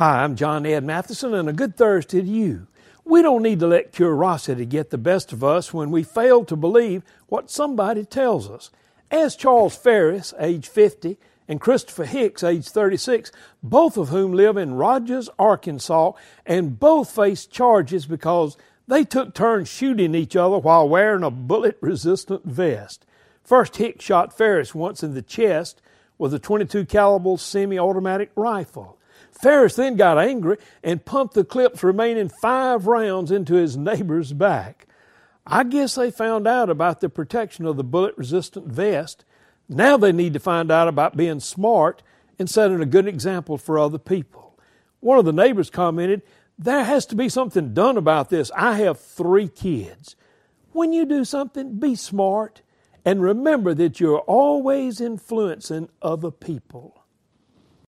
Hi, I'm John Ed Matheson, and a good Thursday to you. We don't need to let curiosity get the best of us when we fail to believe what somebody tells us. As Charles Ferris, age 50, and Christopher Hicks, age 36, both of whom live in Rogers, Arkansas, and both face charges because they took turns shooting each other while wearing a bullet resistant vest. First, Hicks shot Ferris once in the chest with a 22 caliber semi-automatic rifle. Ferris then got angry and pumped the clip's remaining five rounds into his neighbor's back. I guess they found out about the protection of the bullet resistant vest. Now they need to find out about being smart and setting a good example for other people. One of the neighbors commented, There has to be something done about this. I have three kids. When you do something, be smart and remember that you're always influencing other people.